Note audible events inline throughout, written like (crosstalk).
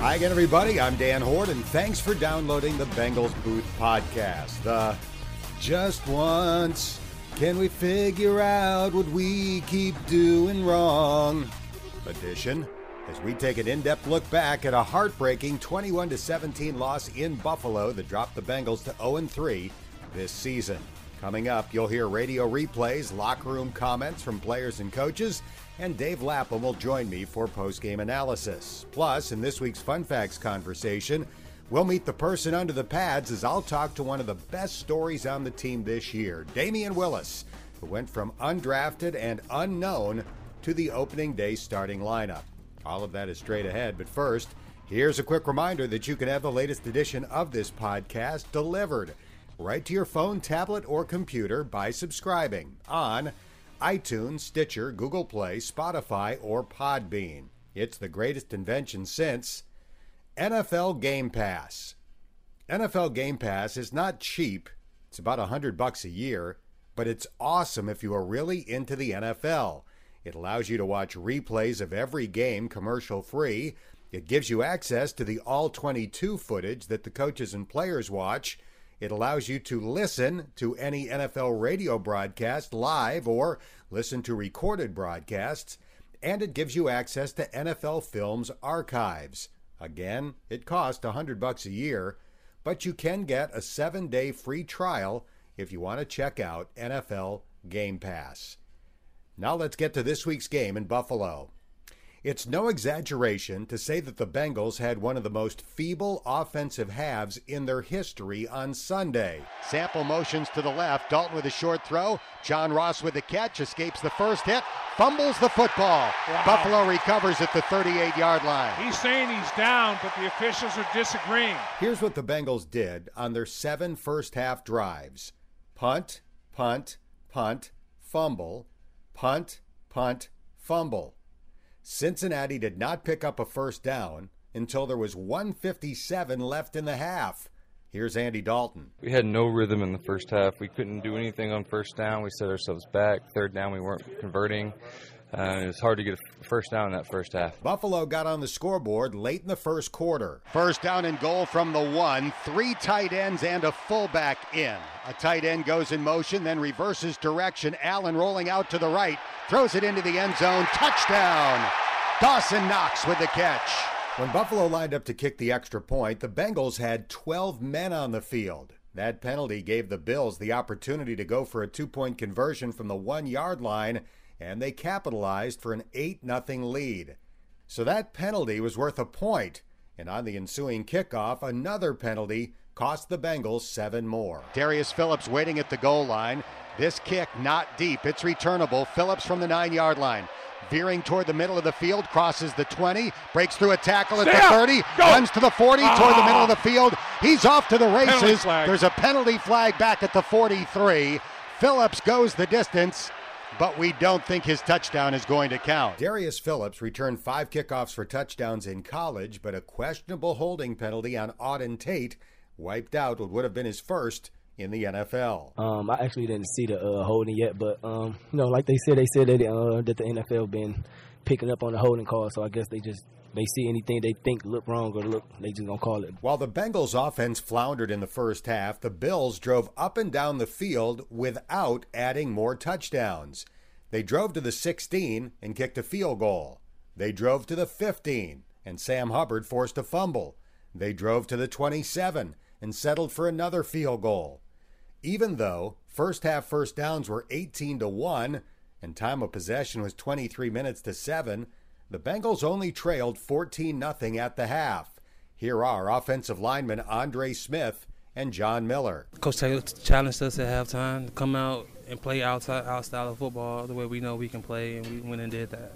Hi again, everybody. I'm Dan Hoard, and thanks for downloading the Bengals Booth podcast. The Just Once Can We Figure Out What We Keep Doing Wrong edition as we take an in-depth look back at a heartbreaking 21 17 loss in Buffalo that dropped the Bengals to 0 3 this season. Coming up, you'll hear radio replays, locker room comments from players and coaches, and Dave Lapham will join me for post-game analysis. Plus, in this week's Fun Facts conversation, we'll meet the person under the pads as I'll talk to one of the best stories on the team this year, Damion Willis, who went from undrafted and unknown to the opening day starting lineup. All of that is straight ahead, but first, here's a quick reminder that you can have the latest edition of this podcast delivered right to your phone, tablet, or computer by subscribing on iTunes, Stitcher, Google Play, Spotify, or Podbean. It's the greatest invention since NFL Game Pass. NFL Game Pass is not cheap. It's about a 100 bucks a year, but it's awesome if you are really into the NFL. It allows you to watch replays of every game commercial free. It gives you access to the all 22 footage that the coaches and players watch it allows you to listen to any NFL radio broadcast live or listen to recorded broadcasts, and it gives you access to NFL Films archives. Again, it costs 100 bucks a year, but you can get a 7-day free trial if you want to check out NFL Game Pass. Now let's get to this week's game in Buffalo. It's no exaggeration to say that the Bengals had one of the most feeble offensive halves in their history on Sunday. Sample motions to the left, Dalton with a short throw, John Ross with the catch, escapes the first hit, fumbles the football. Wow. Buffalo recovers at the 38 yard line. He's saying he's down, but the officials are disagreeing. Here's what the Bengals did on their seven first half drives punt, punt, punt, fumble, punt, punt, fumble. Cincinnati did not pick up a first down until there was 157 left in the half. Here's Andy Dalton. We had no rhythm in the first half. We couldn't do anything on first down. We set ourselves back. Third down, we weren't converting. Uh, it was hard to get a first down in that first half. Buffalo got on the scoreboard late in the first quarter. First down and goal from the one. Three tight ends and a fullback in. A tight end goes in motion, then reverses direction. Allen rolling out to the right, throws it into the end zone. Touchdown! Dawson Knox with the catch. When Buffalo lined up to kick the extra point, the Bengals had 12 men on the field. That penalty gave the Bills the opportunity to go for a two point conversion from the one yard line and they capitalized for an 8 0 lead. So that penalty was worth a point, and on the ensuing kickoff, another penalty cost the Bengals seven more. Darius Phillips waiting at the goal line. This kick not deep. It's returnable. Phillips from the nine yard line. Veering toward the middle of the field, crosses the 20, breaks through a tackle at Stay the 30, runs to the 40, ah. toward the middle of the field. He's off to the races. There's a penalty flag back at the 43. Phillips goes the distance but we don't think his touchdown is going to count. Darius Phillips returned five kickoffs for touchdowns in college, but a questionable holding penalty on Auden Tate wiped out what would have been his first in the NFL. Um, I actually didn't see the uh, holding yet, but um, you know, like they said, they said that uh, that the NFL been picking up on the holding call, so I guess they just they see anything they think look wrong or look, they just gonna call it. While the Bengals offense floundered in the first half, the Bills drove up and down the field without adding more touchdowns. They drove to the 16 and kicked a field goal. They drove to the 15 and Sam Hubbard forced a fumble. They drove to the 27 and settled for another field goal. Even though first half first downs were 18 to 1 and time of possession was 23 minutes to 7, the Bengals only trailed 14 0 at the half. Here are offensive linemen Andre Smith and John Miller. Coach Taylor challenged us at halftime to come out and play outside our style of football the way we know we can play, and we went and did that.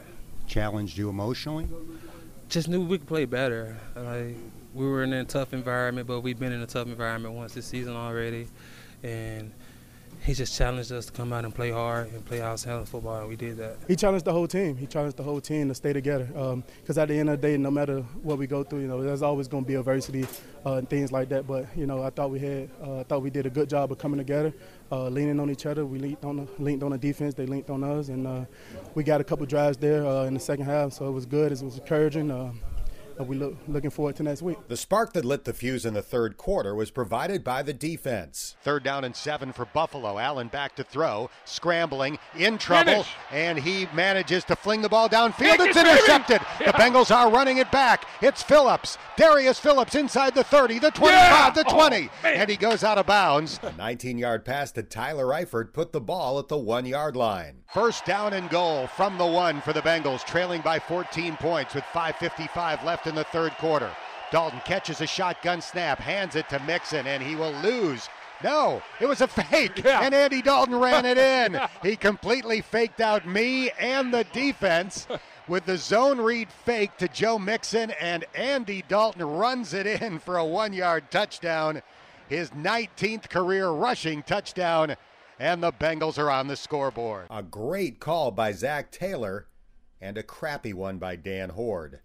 Challenged you emotionally? Just knew we could play better. Like we were in a tough environment, but we've been in a tough environment once this season already, and he just challenged us to come out and play hard and play outside football, and we did that. He challenged the whole team. He challenged the whole team to stay together. Because um, at the end of the day, no matter what we go through, you know, there's always going to be adversity uh, and things like that. But you know, I thought we had, uh, I thought we did a good job of coming together, uh, leaning on each other. We linked on, the, on the defense. They linked on us, and uh, we got a couple drives there uh, in the second half. So it was good. It was encouraging. We look looking forward to next week. The spark that lit the fuse in the third quarter was provided by the defense. Third down and seven for Buffalo. Allen back to throw, scrambling, in trouble, Finish. and he manages to fling the ball downfield. It's intercepted. Yeah. The Bengals are running it back. It's Phillips, Darius Phillips inside the 30, the 25, yeah. the 20, oh, and he goes out of bounds. A 19-yard pass to Tyler Eifert put the ball at the one-yard line. First down and goal from the one for the Bengals, trailing by 14 points with 5.55 left in the third quarter. Dalton catches a shotgun snap, hands it to Mixon, and he will lose. No, it was a fake, (laughs) yeah. and Andy Dalton ran it in. he completely faked out me and the defense with the zone read fake to Joe Mixon, and Andy Dalton runs it in for a one yard touchdown, his 19th career rushing touchdown, and the Bengals are on the scoreboard. A great call by Zach Taylor, and a crappy one by Dan Hoard.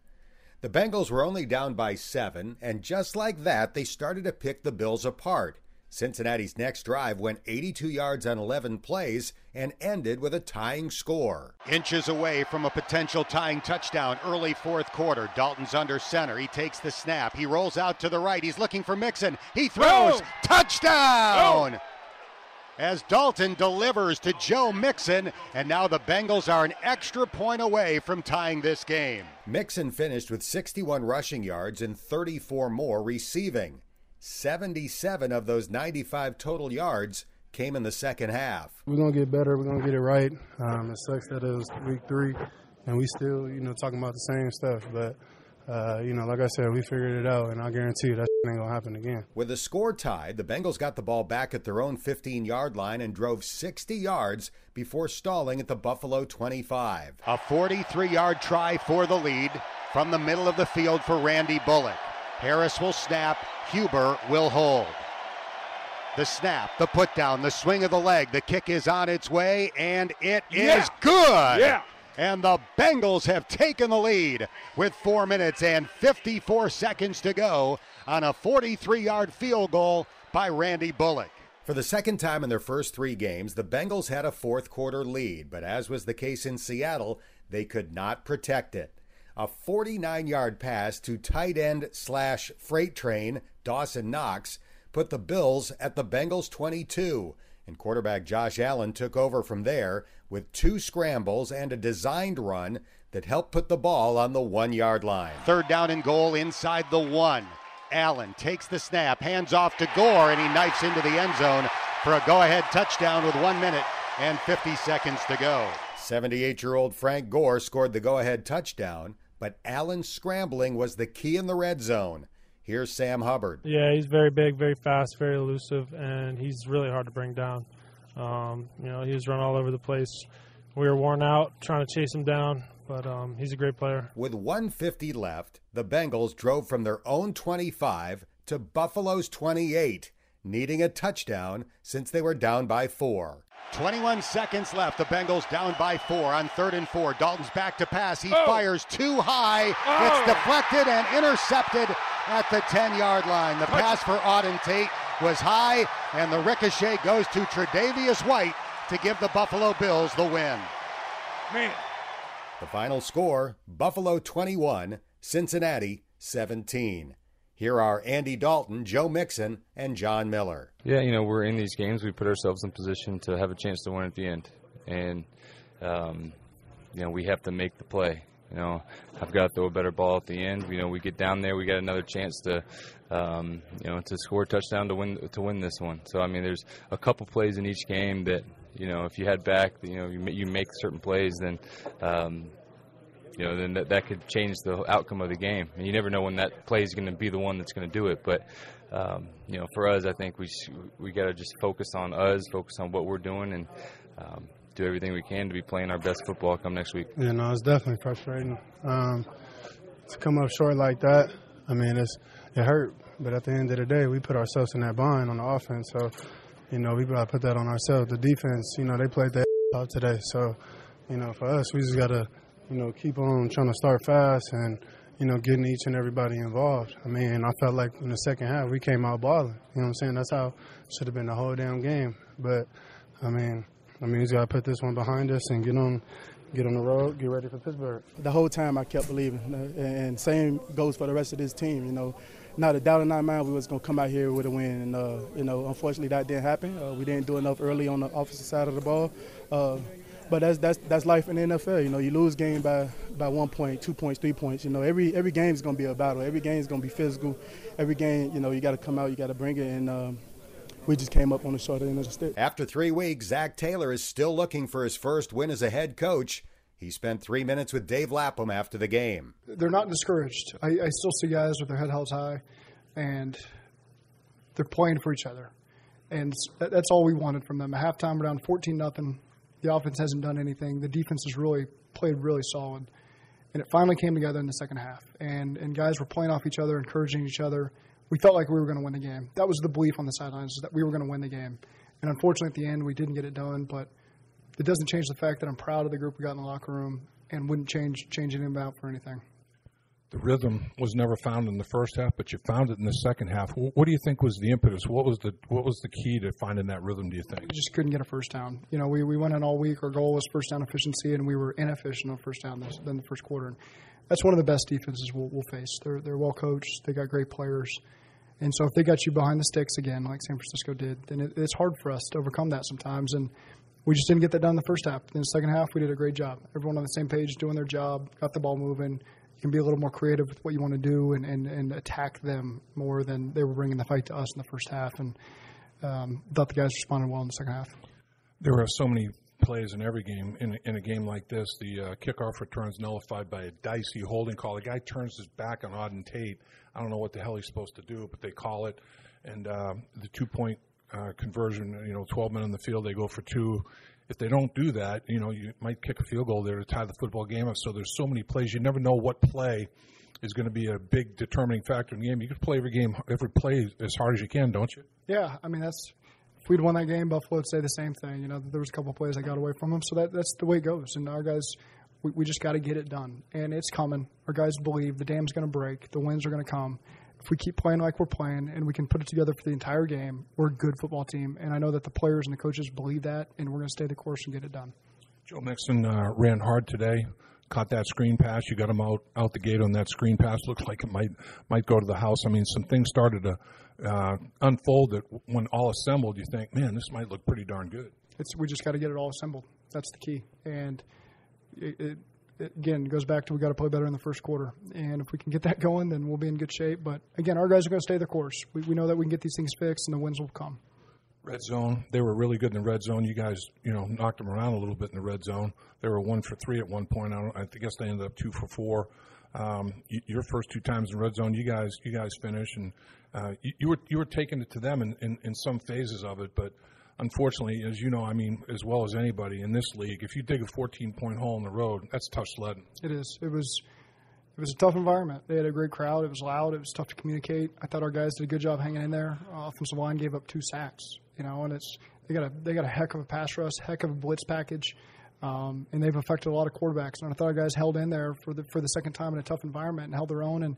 The Bengals were only down by seven, and just like that, they started to pick the Bills apart. Cincinnati's next drive went 82 yards on 11 plays and ended with a tying score. Inches away from a potential tying touchdown early fourth quarter. Dalton's under center. He takes the snap. He rolls out to the right. He's looking for Mixon. He throws. Oh. Touchdown! Oh. As Dalton delivers to Joe Mixon, and now the Bengals are an extra point away from tying this game. Mixon finished with 61 rushing yards and 34 more receiving. 77 of those 95 total yards came in the second half. We're going to get better. We're going to get it right. Um, it sucks that it was week three, and we still, you know, talking about the same stuff. But, uh, you know, like I said, we figured it out, and I guarantee you that ain't going to happen again. With the score tied, the Bengals got the ball back at their own 15 yard line and drove 60 yards before stalling at the Buffalo 25. A 43 yard try for the lead from the middle of the field for Randy Bullock. Harris will snap. Huber will hold. The snap, the put down, the swing of the leg, the kick is on its way, and it yeah. is good. Yeah. And the Bengals have taken the lead with four minutes and 54 seconds to go on a 43 yard field goal by Randy Bullock. For the second time in their first three games, the Bengals had a fourth quarter lead, but as was the case in Seattle, they could not protect it a 49 yard pass to tight end slash freight train Dawson Knox put the Bills at the Bengals 22, and quarterback Josh Allen took over from there with two scrambles and a designed run that helped put the ball on the one yard line. Third down and goal inside the one. Allen takes the snap, hands off to Gore, and he knifes into the end zone for a go ahead touchdown with one minute and 50 seconds to go. 78 year old Frank Gore scored the go ahead touchdown but Allen's scrambling was the key in the red zone. Here's Sam Hubbard. Yeah, he's very big, very fast, very elusive, and he's really hard to bring down. Um, you know, he was run all over the place. We were worn out trying to chase him down, but um, he's a great player. With 150 left, the Bengals drove from their own 25 to Buffalo's 28, needing a touchdown since they were down by four. 21 seconds left. The Bengals down by four on third and four. Dalton's back to pass. He oh. fires too high. Oh. It's deflected and intercepted at the 10 yard line. The pass for Auden Tate was high, and the ricochet goes to Tre'Davious White to give the Buffalo Bills the win. Man. The final score Buffalo 21, Cincinnati 17. Here are Andy Dalton, Joe Mixon, and John Miller. Yeah, you know, we're in these games. We put ourselves in position to have a chance to win at the end. And, um, you know, we have to make the play. You know, I've got to throw a better ball at the end. You know, we get down there, we got another chance to, um, you know, to score a touchdown to win to win this one. So I mean, there's a couple plays in each game that, you know, if you head back, you know, you, you make certain plays, then, um, you know, then that, that could change the outcome of the game. And you never know when that play is going to be the one that's going to do it. But um, you know, for us, I think we we got to just focus on us, focus on what we're doing, and um, do everything we can to be playing our best football come next week. Yeah, no, it's definitely frustrating um, to come up short like that. I mean, it's it hurt, but at the end of the day, we put ourselves in that bind on the offense. So, you know, we got to put that on ourselves. The defense, you know, they played that (laughs) out today. So, you know, for us, we just got to you know, keep on trying to start fast and, you know, getting each and everybody involved. I mean, I felt like in the second half we came out balling. You know what I'm saying? That's how should have been the whole damn game. But I mean, I mean, we got to put this one behind us and get on, get on the road, get ready for Pittsburgh. The whole time I kept believing, and same goes for the rest of this team. You know, not a doubt in our mind we was going to come out here with a win. And, uh, you know, unfortunately that didn't happen. Uh, we didn't do enough early on the offensive side of the ball. Uh, but that's that's that's life in the NFL. You know, you lose game by by one point, two points, three points. You know, every every game is going to be a battle. Every game is going to be physical. Every game, you know, you got to come out, you got to bring it, and um, we just came up on the short end of the stick. After three weeks, Zach Taylor is still looking for his first win as a head coach. He spent three minutes with Dave Lapham after the game. They're not discouraged. I, I still see guys with their head held high and they're playing for each other. And that's all we wanted from them. At halftime, we're down 14 nothing. The offense hasn't done anything. The defense has really played really solid. And it finally came together in the second half. And, and guys were playing off each other, encouraging each other. We felt like we were going to win the game. That was the belief on the sidelines, that we were going to win the game. And unfortunately, at the end, we didn't get it done. But it doesn't change the fact that I'm proud of the group we got in the locker room and wouldn't change change anything about for anything the rhythm was never found in the first half, but you found it in the second half. What do you think was the impetus? What was the what was the key to finding that rhythm? Do you think? We just couldn't get a first down. You know, we, we went in all week. Our goal was first down efficiency, and we were inefficient on first down in the first quarter. And that's one of the best defenses we'll, we'll face. They're they're well coached. They got great players. And so if they got you behind the sticks again, like San Francisco did, then it, it's hard for us to overcome that sometimes. And we just didn't get that done in the first half. In the second half, we did a great job. Everyone on the same page, doing their job, got the ball moving, you can be a little more creative with what you want to do and, and, and attack them more than they were bringing the fight to us in the first half. And um, thought the guys responded well in the second half. There are so many plays in every game. In, in a game like this, the uh, kickoff returns nullified by a dicey holding call. The guy turns his back on Auden Tate. I don't know what the hell he's supposed to do, but they call it. And uh, the two point uh, conversion, you know, 12 men on the field, they go for two if they don't do that, you know, you might kick a field goal there to tie the football game up. So there's so many plays. You never know what play is going to be a big determining factor in the game. You can play every game, every play as hard as you can, don't you? Yeah, I mean that's if we'd won that game, Buffalo would say the same thing. You know, there was a couple of plays I got away from them, so that that's the way it goes. And our guys, we, we just got to get it done, and it's coming. Our guys believe the dam's going to break, the wins are going to come, if we keep playing like we're playing and we can put it together for the entire game, we're a good football team. And I know that the players and the coaches believe that, and we're going to stay the course and get it done. Joe Mixon uh, ran hard today. Caught that screen pass. You got him out out the gate on that screen pass. Looks like it might might go to the house. I mean, some things started to uh, unfold that when all assembled, you think, man, this might look pretty darn good. It's we just got to get it all assembled. That's the key. And it, it, again, it goes back to we got to play better in the first quarter. And if we can get that (laughs) going, then we'll be in good shape. But again, our guys are going to stay the course. We, we know that we can get these things fixed, and the wins will come. Red zone, they were really good in the red zone. You guys, you know, knocked them around a little bit in the red zone. They were one for three at one point. I, I guess they ended up two for four. Um, your first two times in red zone, you guys, you guys finished, and uh, you, you, were you were taking it to them in, in, in some phases of it, but unfortunately, as you know, I mean, as well as anybody in this league, if you dig a 14 point hole in the road, that's tough sledding. It is. It was. It was a tough environment. They had a great crowd. It was loud. It was tough to communicate. I thought our guys did a good job hanging in there. Offensive line gave up two sacks. You know, and it's they got a they got a heck of a pass rush, heck of a blitz package, um, and they've affected a lot of quarterbacks. And I thought our guys held in there for the for the second time in a tough environment and held their own. And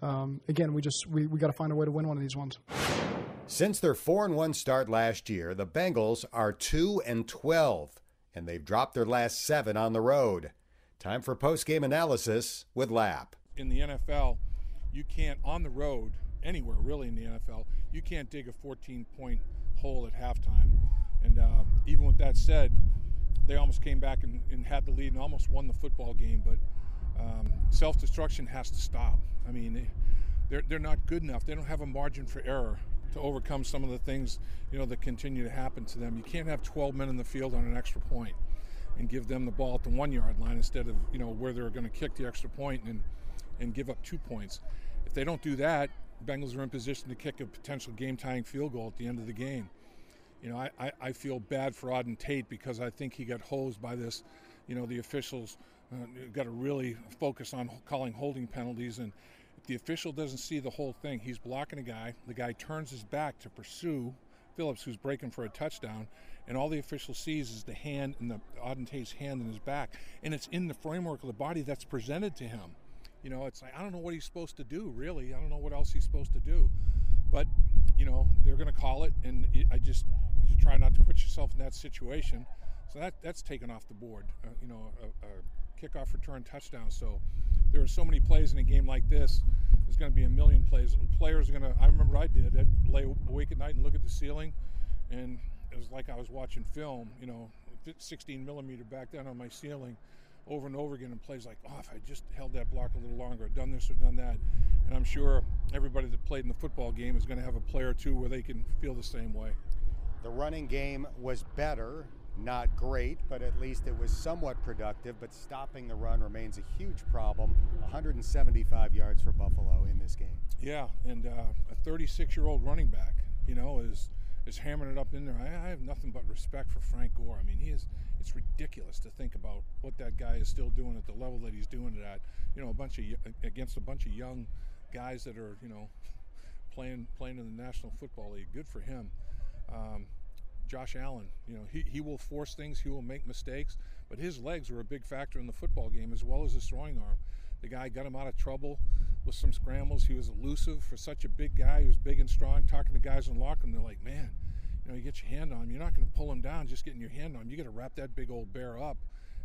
um, again, we just we, we got to find a way to win one of these ones. Since their 4 and 1 start last year, the Bengals are 2 and 12 and they've dropped their last 7 on the road. Time for post-game analysis with Lap. In the NFL, you can't on the road anywhere really in the NFL, you can't dig a 14 point hole at halftime. And uh, even with that said, they almost came back and, and, had the lead and almost won the football game. But um, self destruction has to stop. I mean, they're, they're not good enough. They don't have a margin for error to overcome some of the things you know that continue to happen to them. You can't have 12 men in the field on an extra point and give them the ball at the one yard line instead of you know where they're going to kick the extra point and and give up two points. If they don't do that, Bengals are in position to kick a potential game tying field goal at the end of the game. You know, I, I, I, feel bad for Auden Tate because I think he got hosed by this. You know, the officials uh, got to really focus on calling holding penalties and the official doesn't see the whole thing. He's blocking a guy. The guy turns his back to pursue Phillips, who's breaking for a touchdown, and all the official sees is the hand and the Auden Tate's hand in his back, and it's in the framework of the body that's presented to him. You know, it's like I don't know what he's supposed to do. Really, I don't know what else he's supposed to do. But you know, they're going to call it, and I just you try not to put yourself in that situation. So that that's taken off the board. Uh, you know, a, a kickoff return touchdown. So there are so many plays in a game like this. There's going to be a million plays. Players are going to. I remember I did. I'd lay awake at night and look at the ceiling, and it was like I was watching film. You know, 16 millimeter back down on my ceiling, over and over again, and plays like, oh, if I just held that block a little longer, done this or done that, and I'm sure everybody that played in the football game is going to have a player or two where they can feel the same way. The running game was better not great, but at least it was somewhat productive. But stopping the run remains a huge problem. 175 yards for Buffalo in this game. Yeah, and uh, a 36 year old running back, you know, is is hammering it up in there. I, I, have nothing but respect for Frank Gore. I mean, he is. It's ridiculous to think about what that guy is still doing at the level that he's doing it at. You know, a bunch of against a bunch of young guys that are you know (laughs) playing playing in the National Football League. Good for him. Um, Josh Allen. You know, he, he will force things, he will make mistakes, but his legs were a big factor in the football game as well as his throwing arm. The guy got him out of trouble with some scrambles. He was elusive for such a big guy. He was big and strong. Talking to guys in the locker room, they're like, man, you know, you get your hand on him. You're not going to pull him down just getting your hand on him. You got to wrap that big old bear up.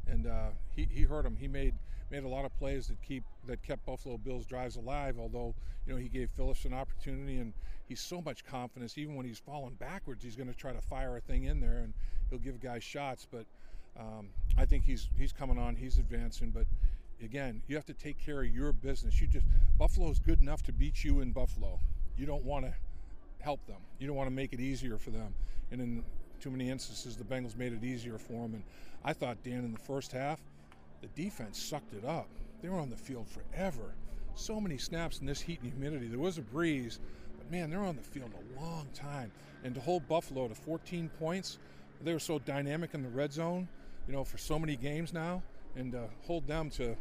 And uh, he, he hurt him. He made made a lot of plays that keep that kept Buffalo Bills drives alive. Although you know he gave Phillips an opportunity, and he's so much confidence. Even when he's falling backwards, he's going to try to fire a thing in there, and he'll give guys shots. But um, I think he's he's coming on. He's advancing, but. Again, you have to take care of your business. You just Buffalo's good enough to beat you in Buffalo. You don't want to help them. You don't want to make it easier for them. And in too many instances, the Bengals made it easier for them. And I thought, Dan, in the first half, the defense sucked it up. They were on the field forever. So many snaps in this heat and humidity. There was a breeze, but man, they're on the field a long time. And to hold Buffalo to 14 points, they were so dynamic in the red zone, you know, for so many games now, and to hold them to,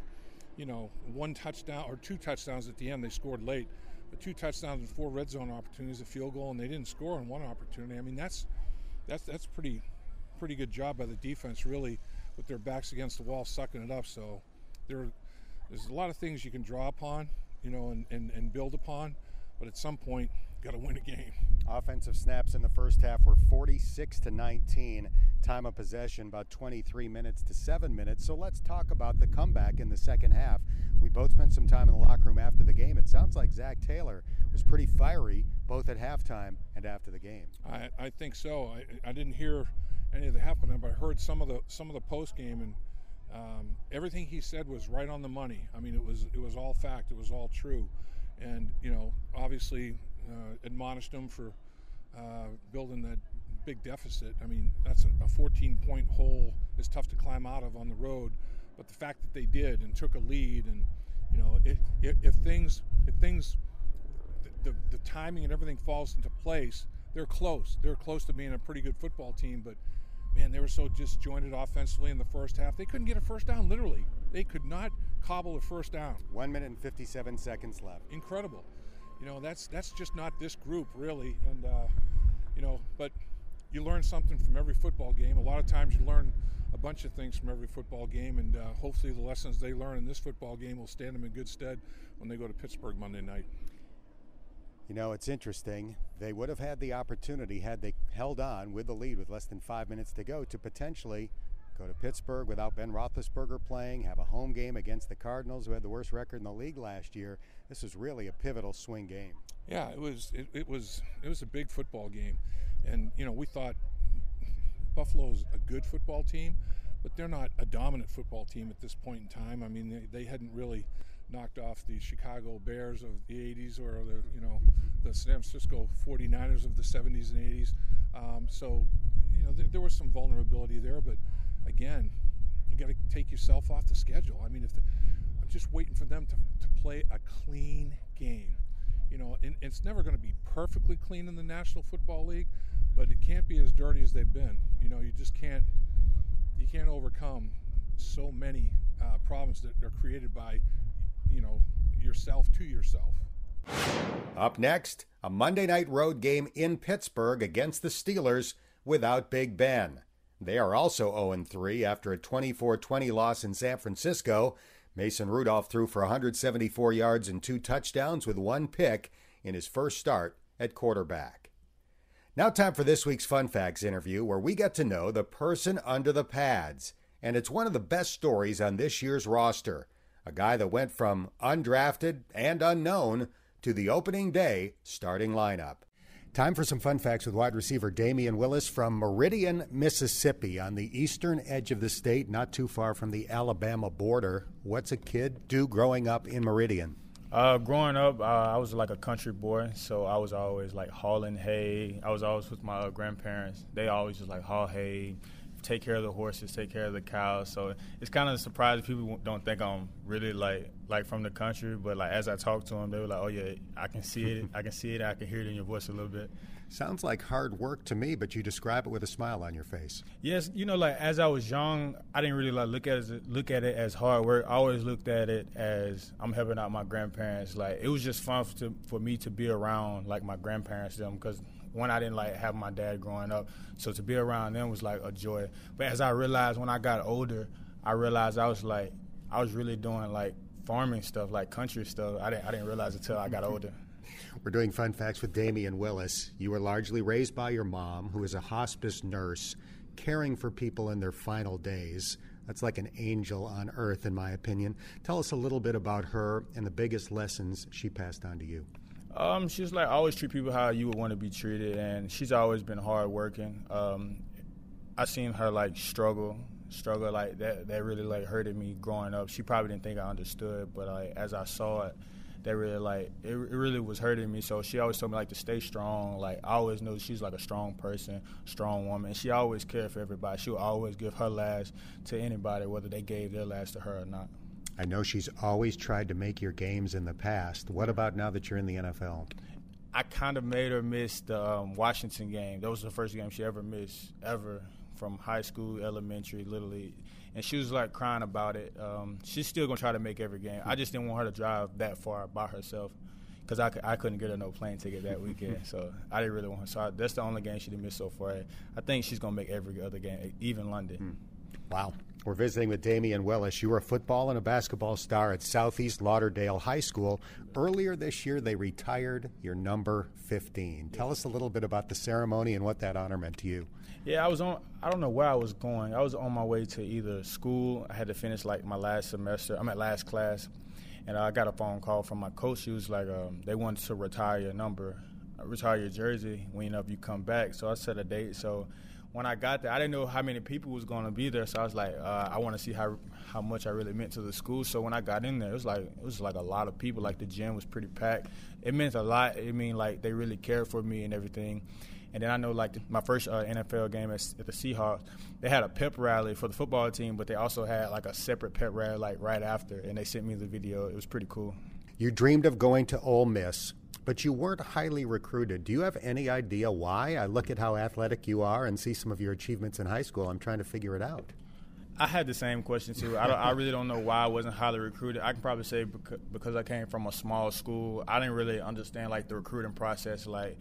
you know, one touchdown or two touchdowns at the end. They scored late, but two touchdowns and four red zone opportunities, a field goal, and they didn't score on one opportunity. I mean, that's that's that's pretty pretty good job by the defense, really with their backs against the wall, sucking it up. So there, there's a lot of things you can draw upon, you know, and, and, and build upon. But at some point, got to win a game. Offensive snaps in the first half were 46 to 19. Time of possession about 23 minutes to 7 minutes. So let's talk about the comeback in the second half. We both spent some time in the locker room after the game. It sounds like Zach Taylor was pretty fiery both at halftime and after the game. I, I think so. I, I didn't hear any of the happening, but I heard some of the some of the post game and um, everything he said was right on the money. I mean, it was it was all fact. It was all true, and you know, obviously, uh, admonished him for uh, building that big deficit. I mean, that's a, a 14 point hole is tough to climb out of on the road, but the fact that they did and took a lead, and you know, it, it, if things if things the, the, timing and everything falls into place, they're close. They're close to being a pretty good football team, but man, they were so disjointed offensively in the first half. They couldn't get a first down, literally. They could not cobble a first down. One minute and 57 seconds left. Incredible. You know, that's that's just not this group, really. And, uh, you know, but you learn something from every football game. A lot of times you learn a bunch of things from every football game, and uh, hopefully the lessons they learn in this football game will stand them in good stead when they go to Pittsburgh Monday night. You know, it's interesting. They would have had the opportunity had they held on with the lead with less than five minutes to go to potentially go to Pittsburgh without Ben Roethlisberger playing, have a home game against the Cardinals, who had the worst record in the league last year. This was really a pivotal swing game. Yeah, it was. It, it was. It was a big football game, and you know we thought Buffalo's a good football team, but they're not a dominant football team at this point in time. I mean, they, they hadn't really knocked off the Chicago Bears of the 80s or the you know the San Francisco 49ers of the 70s and 80s. Um, so you know there, there, was some vulnerability there, but again, you got to take yourself off the schedule. I mean, if the, I'm just waiting for them to, to play a clean game. You know, and, and it's never going to be perfectly clean in the National Football League, but it can't be as dirty as they've been. You know, you just can't you can't overcome so many uh, problems that are created by you know, yourself to yourself. Up next, a Monday night road game in Pittsburgh against the Steelers without Big Ben. They are also 0 3 after a 24 20 loss in San Francisco. Mason Rudolph threw for 174 yards and two touchdowns with one pick in his first start at quarterback. Now, time for this week's Fun Facts interview, where we get to know the person under the pads. And it's one of the best stories on this year's roster. A guy that went from undrafted and unknown to the opening day starting lineup. Time for some fun facts with wide receiver Damion Willis from Meridian, Mississippi, on the eastern edge of the state, not too far from the Alabama border. What's a kid do growing up in Meridian? Uh, growing up, uh, I was like a country boy, so I was always like hauling hay. I was always with my uh, grandparents. They always just like haul hay, take care of the horses, take care of the cows. So it's kind of a surprise people don't think I'm really like like from the country. But like as I talk to them, they were like, "Oh yeah, I can see it. I can see it. I can hear it in your voice a little bit." Sounds like hard work to me, but you describe it with a smile on your face. Yes, you know, like as I was young, I didn't really like look at it look at it as hard work. I always looked at it as I'm helping out my grandparents. Like it was just fun to, for me to be around like my grandparents them because one I didn't like have my dad growing up, so to be around them was like a joy. But as I realized when I got older, I realized I was like I was really doing like farming stuff, like country stuff. I didn't I didn't realize until I got older. We're doing fun facts with Damion Willis. You were largely raised by your mom, who is a hospice nurse, caring for people in their final days. That's like an angel on earth, in my opinion. Tell us a little bit about her and the biggest lessons she passed on to you. Um, she's like I always treat people how you would want to be treated, and she's always been hardworking. Um, I seen her like struggle, struggle like that. That really like hurted me growing up. She probably didn't think I understood, but like as I saw it, that really like it, it really was hurting me. So she always told me like to stay strong. Like I always knew she's like a strong person, strong woman. She always cared for everybody. She would always give her last to anybody, whether they gave their last to her or not. I know she's always tried to make your games in the past. What about now that you're in the NFL? I kind of made her miss the um, Washington game. That was the first game she ever missed, ever, from high school, elementary, literally. And she was like crying about it. Um, she's still gonna try to make every game. I just didn't want her to drive that far by herself because I, I couldn't get her no plane ticket that weekend. so I didn't really want her. So I, that's the only game she didn't miss so far. I think she's gonna make every other game, even London. Wow. We're visiting with Damion Willis. You were a football and a basketball star at Southeast Lauderdale High School. Earlier this year, they retired your number 15. Tell us a little bit about the ceremony and what that honor meant to you. Yeah, I was on. I don't know where I was going. I was on my way to either school. I had to finish like my last semester. I'm at last class, and I got a phone call from my coach. She was like, um, they wanted to retire your number, retire your jersey when know if you come back. So I set a date. So when I got there, I didn't know how many people was to be there. So I was like, uh, I want to see how how much I really meant to the school. So when I got in there, it was like it was like a lot of people. Like the gym was pretty packed. It meant a lot. It mean like they really cared for me and everything. And then I know like my first uh, NFL game at, at, the Seahawks, they had a pep rally for the football team, but they also had like a separate pep rally like right after, and they sent me the video. It was pretty cool. You dreamed of going to Ole Miss but you weren't highly recruited. Do you have any idea why? I look at how athletic you are and see some of your achievements in high school. I'm trying to figure it out. I had the same question too. I, I really don't know why I wasn't highly recruited. I can probably say because, I came from a small school, I didn't really understand like the recruiting process. Like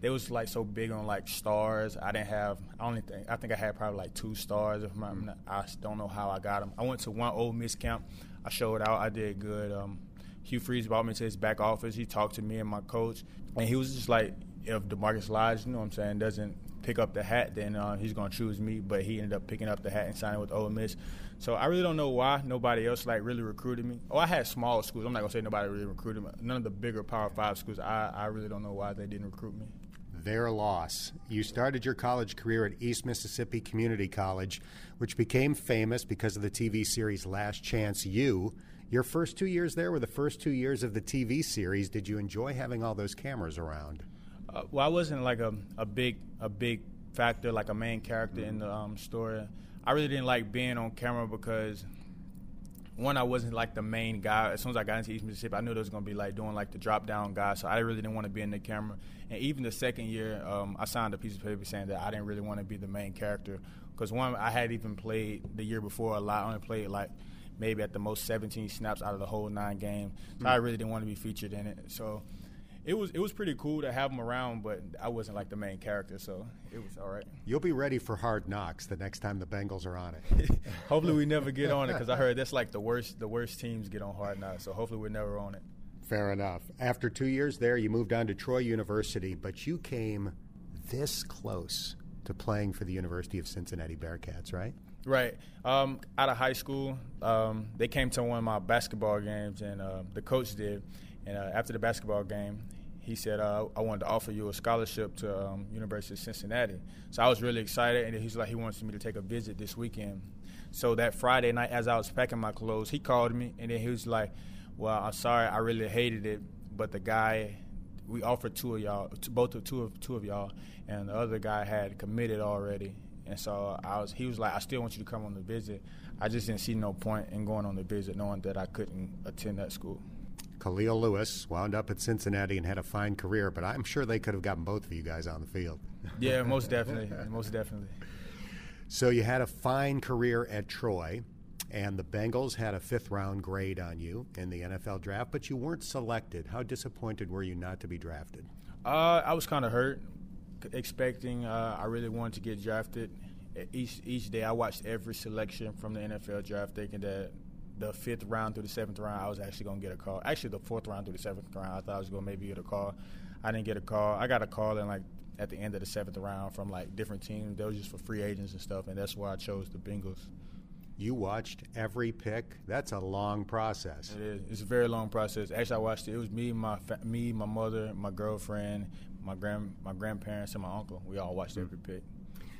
they was like so big on like stars. I didn't have. I only think I think I had probably like two stars. If I'm, I don't know how I got them. I went to one Ole Miss camp. I showed out. I did good. Um, Hugh Freeze brought me to his back office. He talked to me and my coach, and he was just like, if DaMarkus Lodge, you know what I'm saying, doesn't pick up the hat, then uh, he's going to choose me. But he ended up picking up the hat and signing with Ole Miss. So I really don't know why nobody else like really recruited me. Oh, I had small schools. I'm not going to say nobody really recruited me. None of the bigger Power Five schools. I, I really don't know why they didn't recruit me. Their loss. You started your college career at East Mississippi Community College, which became famous because of the TV series Last Chance U. Your first two years there were the first two years of the TV series. Did you enjoy having all those cameras around? Uh, well, I wasn't like a, a big a big factor, like a main character in the um, story. I really didn't like being on camera because one, I wasn't like the main guy. As soon as I got into East Mississippi, I knew there was gonna be like doing like the drop down guy, so I really didn't want to be in the camera. And even the second year, um, I signed a piece of paper saying that I didn't really want to be the main character because one, I had even played the year before a lot. I only played like maybe at the most 17 snaps out of the whole nine games. So mm. I really didn't want to be featured in it. So it was it was pretty cool to have him around, but I wasn't like the main character, so it was all right. You'll be ready for Hard Knocks the next time the Bengals are on it. (laughs) hopefully, we never get on it because I heard that's like the worst the worst teams get on Hard Knocks. So hopefully, we're never on it. Fair enough. After two years there, you moved on to Troy University, but you came this close to playing for the University of Cincinnati Bearcats, right? Right. Um, out of high school, um, they came to one of my basketball games, and uh, the coach did. And uh, after the basketball game, he said, uh, "I wanted to offer you a scholarship to um, University of Cincinnati." So I was really excited, and he's like, he wants me to take a visit this weekend. So that Friday night, as I was packing my clothes, he called me, and then he was like, "Well, I'm sorry, I really hated it, but the guy." We offered two of y'all, both of two of two of y'all, and the other guy had committed already, and so I was. He was like, "I still want you to come on the visit." I just didn't see no point in going on the visit, knowing that I couldn't attend that school. Kahlil Lewis wound up at Cincinnati and had a fine career, but I'm sure they could have gotten both of you guys on the field. (laughs) Yeah, most definitely, most definitely. So you had a fine career at Troy, and the Bengals had a fifth round grade on you in the NFL draft, but you weren't selected. How disappointed were you not to be drafted? Uh, I was kind of hurt, expecting uh, I really wanted to get drafted. Each each day, I watched every selection from the NFL draft, thinking that the fifth round through the seventh round, I was actually going to get a call. Actually, the fourth round through the seventh round, I thought I was going to maybe get a call. I didn't get a call. I got a call in like at the end of the seventh round from like different teams. They were just for free agents and stuff, and that's why I chose the Bengals. You watched every pick. That's a long process. It is. It's a very long process. Actually, I watched it. It was me, my fa- me, my mother, my girlfriend, my grand my grandparents, and my uncle. We all watched every mm-hmm. pick.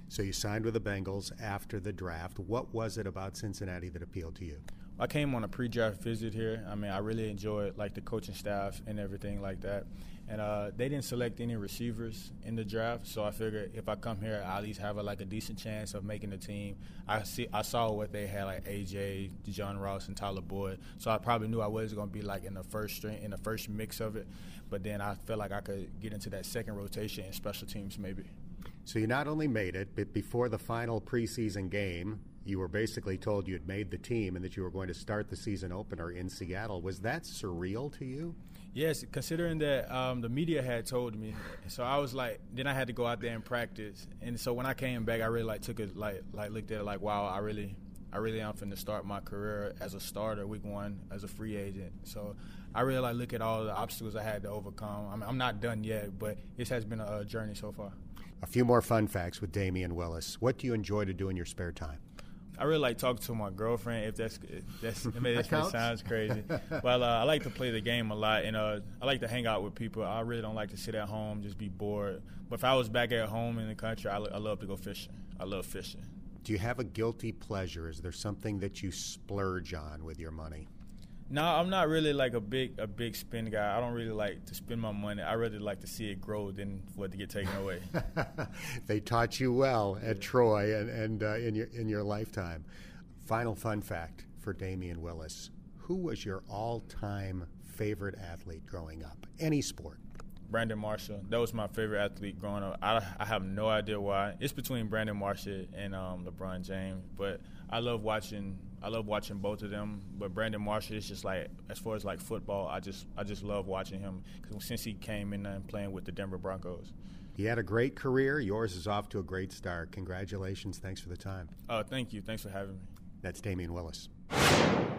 So you signed with the Bengals after the draft. What was it about Cincinnati that appealed to you? I came on a pre-draft visit here. I mean, I really enjoyed like the coaching staff and everything like that. And uh, they didn't select any receivers in the draft, so I figured if I come here, I at least have a, like a decent chance of making the team. I see, I saw what they had like AJ, John Ross, and Tyler Boyd, so I probably knew I was going to be like in the first string, in the first mix of it. But then I felt like I could get into that second rotation in special teams maybe. So you not only made it, but before the final preseason game, you were basically told you had made the team and that you were going to start the season opener in Seattle. Was that surreal to you? Yes, considering that um, the media had told me, so I was like, then I had to go out there and practice, and so when I came back, I really like took it like like looked at it like, wow, I really, I really am finna start my career as a starter week one as a free agent. So I really like look at all the obstacles I had to overcome. I'm, I'm not done yet, but this has been a journey so far. A few more fun facts with Damion Willis. What do you enjoy to do in your spare time? I really like talking to my girlfriend. If that's if that's I mean, (laughs) that sounds crazy, (laughs) but uh, I like to play the game a lot, and uh, I like to hang out with people. I really don't like to sit at home just be bored. But if I was back at home in the country, I, I love to go fishing. I love fishing. Do you have a guilty pleasure? Is there something that you splurge on with your money? No, I'm not really like a big a big spend guy. I don't really like to spend my money. I really like to see it grow than for it to get taken away. (laughs) they taught you well at Troy and, and uh, in your in your lifetime. Final fun fact for Damion Willis: Who was your all-time favorite athlete growing up? Any sport. Brandon Marshall. That was my favorite athlete growing up. I, I have no idea why. It's between Brandon Marshall and um, LeBron James, but I love watching. I love watching both of them. But Brandon Marshall is just like as far as like football. I just I just love watching him since he came in and playing with the Denver Broncos. He had a great career. Yours is off to a great start. Congratulations. Thanks for the time. Uh, thank you. Thanks for having me. That's Damion Willis.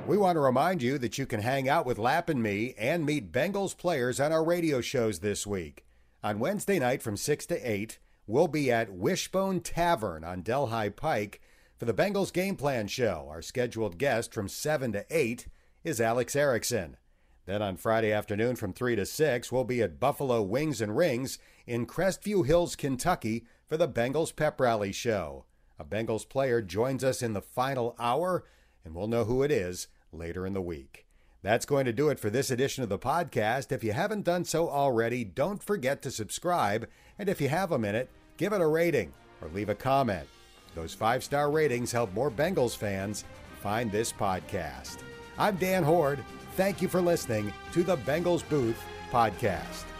We want to remind you that you can hang out with Lap and me and meet Bengals players on our radio shows this week. On Wednesday night from 6 to 8, we'll be at Wishbone Tavern on Delhi Pike for the Bengals Game Plan Show. Our scheduled guest from 7 to 8 is Alex Erickson. Then on Friday afternoon from 3 to 6, we'll be at Buffalo Wings and Rings in Crestview Hills, Kentucky for the Bengals Pep Rally Show. A Bengals player joins us in the final hour, and we'll know who it is later in the week. That's going to do it for this edition of the podcast. If you haven't done so already, don't forget to subscribe. And if you have a minute, give it a rating or leave a comment. Those five star ratings help more Bengals fans find this podcast. I'm Dan Hoard. Thank you for listening to the Bengals Booth Podcast.